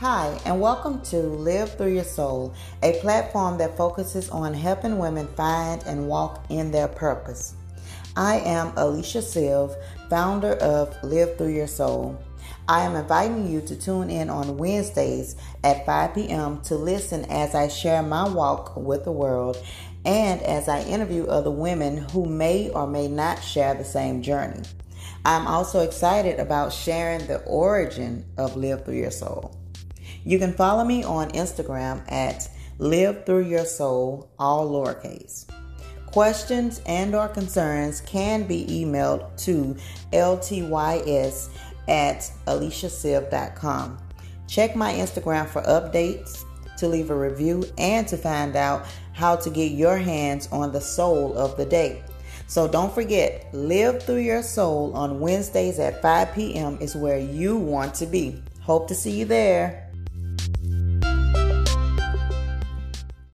Hi, and welcome to Live Through Your Soul, a platform that focuses on helping women find and walk in their purpose. I am Alicia Silv, founder of Live Through Your Soul. I am inviting you to tune in on Wednesdays at 5 p.m. to listen as I share my walk with the world and as I interview other women who may or may not share the same journey. I'm also excited about sharing the origin of Live Through Your Soul. You can follow me on Instagram at Live Through Your Soul, all lowercase. Questions and or concerns can be emailed to ltys at aliciasilv.com. Check my Instagram for updates, to leave a review, and to find out how to get your hands on the soul of the day. So don't forget, Live Through Your Soul on Wednesdays at 5 p.m. is where you want to be. Hope to see you there.